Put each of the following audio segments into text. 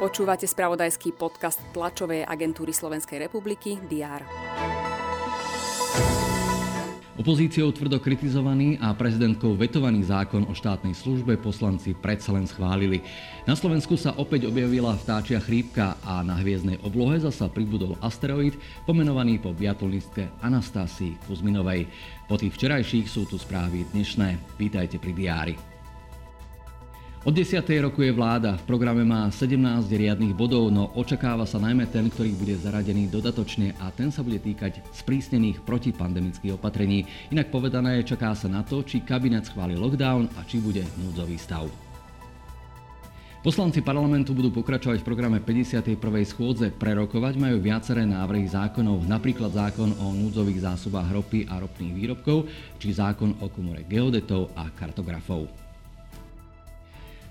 Počúvate spravodajský podcast tlačovej agentúry Slovenskej republiky DR. Opozíciou tvrdo kritizovaný a prezidentkou vetovaný zákon o štátnej službe poslanci predsa len schválili. Na Slovensku sa opäť objavila vtáčia chrípka a na hviezdnej oblohe zasa pribudol asteroid pomenovaný po biatlonistke Anastásii Kuzminovej. Po tých včerajších sú tu správy dnešné. Vítajte pri diári. Od 10. roku je vláda. V programe má 17 riadnych bodov, no očakáva sa najmä ten, ktorý bude zaradený dodatočne a ten sa bude týkať sprísnených protipandemických opatrení. Inak povedané, čaká sa na to, či kabinet schváli lockdown a či bude núdzový stav. Poslanci parlamentu budú pokračovať v programe 51. schôdze. Prerokovať majú viaceré návrhy zákonov, napríklad zákon o núdzových zásobách ropy a ropných výrobkov, či zákon o komore geodetov a kartografov.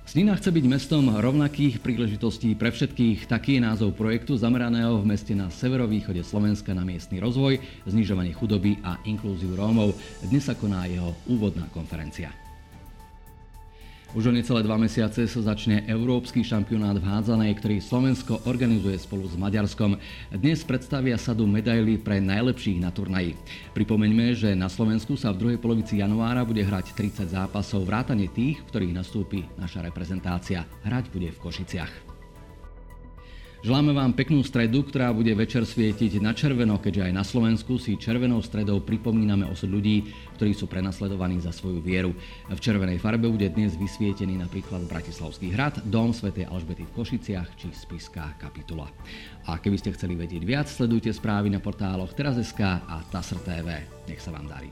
Snina chce byť mestom rovnakých príležitostí pre všetkých. Taký je názov projektu zameraného v meste na severovýchode Slovenska na miestny rozvoj, znižovanie chudoby a inklúziu Rómov. Dnes sa koná jeho úvodná konferencia. Už o necelé dva mesiace sa začne Európsky šampionát v hádzanej, ktorý Slovensko organizuje spolu s Maďarskom. Dnes predstavia sadu medailí pre najlepších na turnaji. Pripomeňme, že na Slovensku sa v druhej polovici januára bude hrať 30 zápasov, vrátane tých, v ktorých nastúpi naša reprezentácia. Hrať bude v Košiciach. Želáme vám peknú stredu, ktorá bude večer svietiť na červeno, keďže aj na Slovensku si červenou stredou pripomíname osud ľudí, ktorí sú prenasledovaní za svoju vieru. V červenej farbe bude dnes vysvietený napríklad Bratislavský hrad, dom svätej Alžbety v Košiciach či Spiská kapitula. A keby ste chceli vedieť viac, sledujte správy na portáloch Teraz.sk a TASR TV. Nech sa vám darí.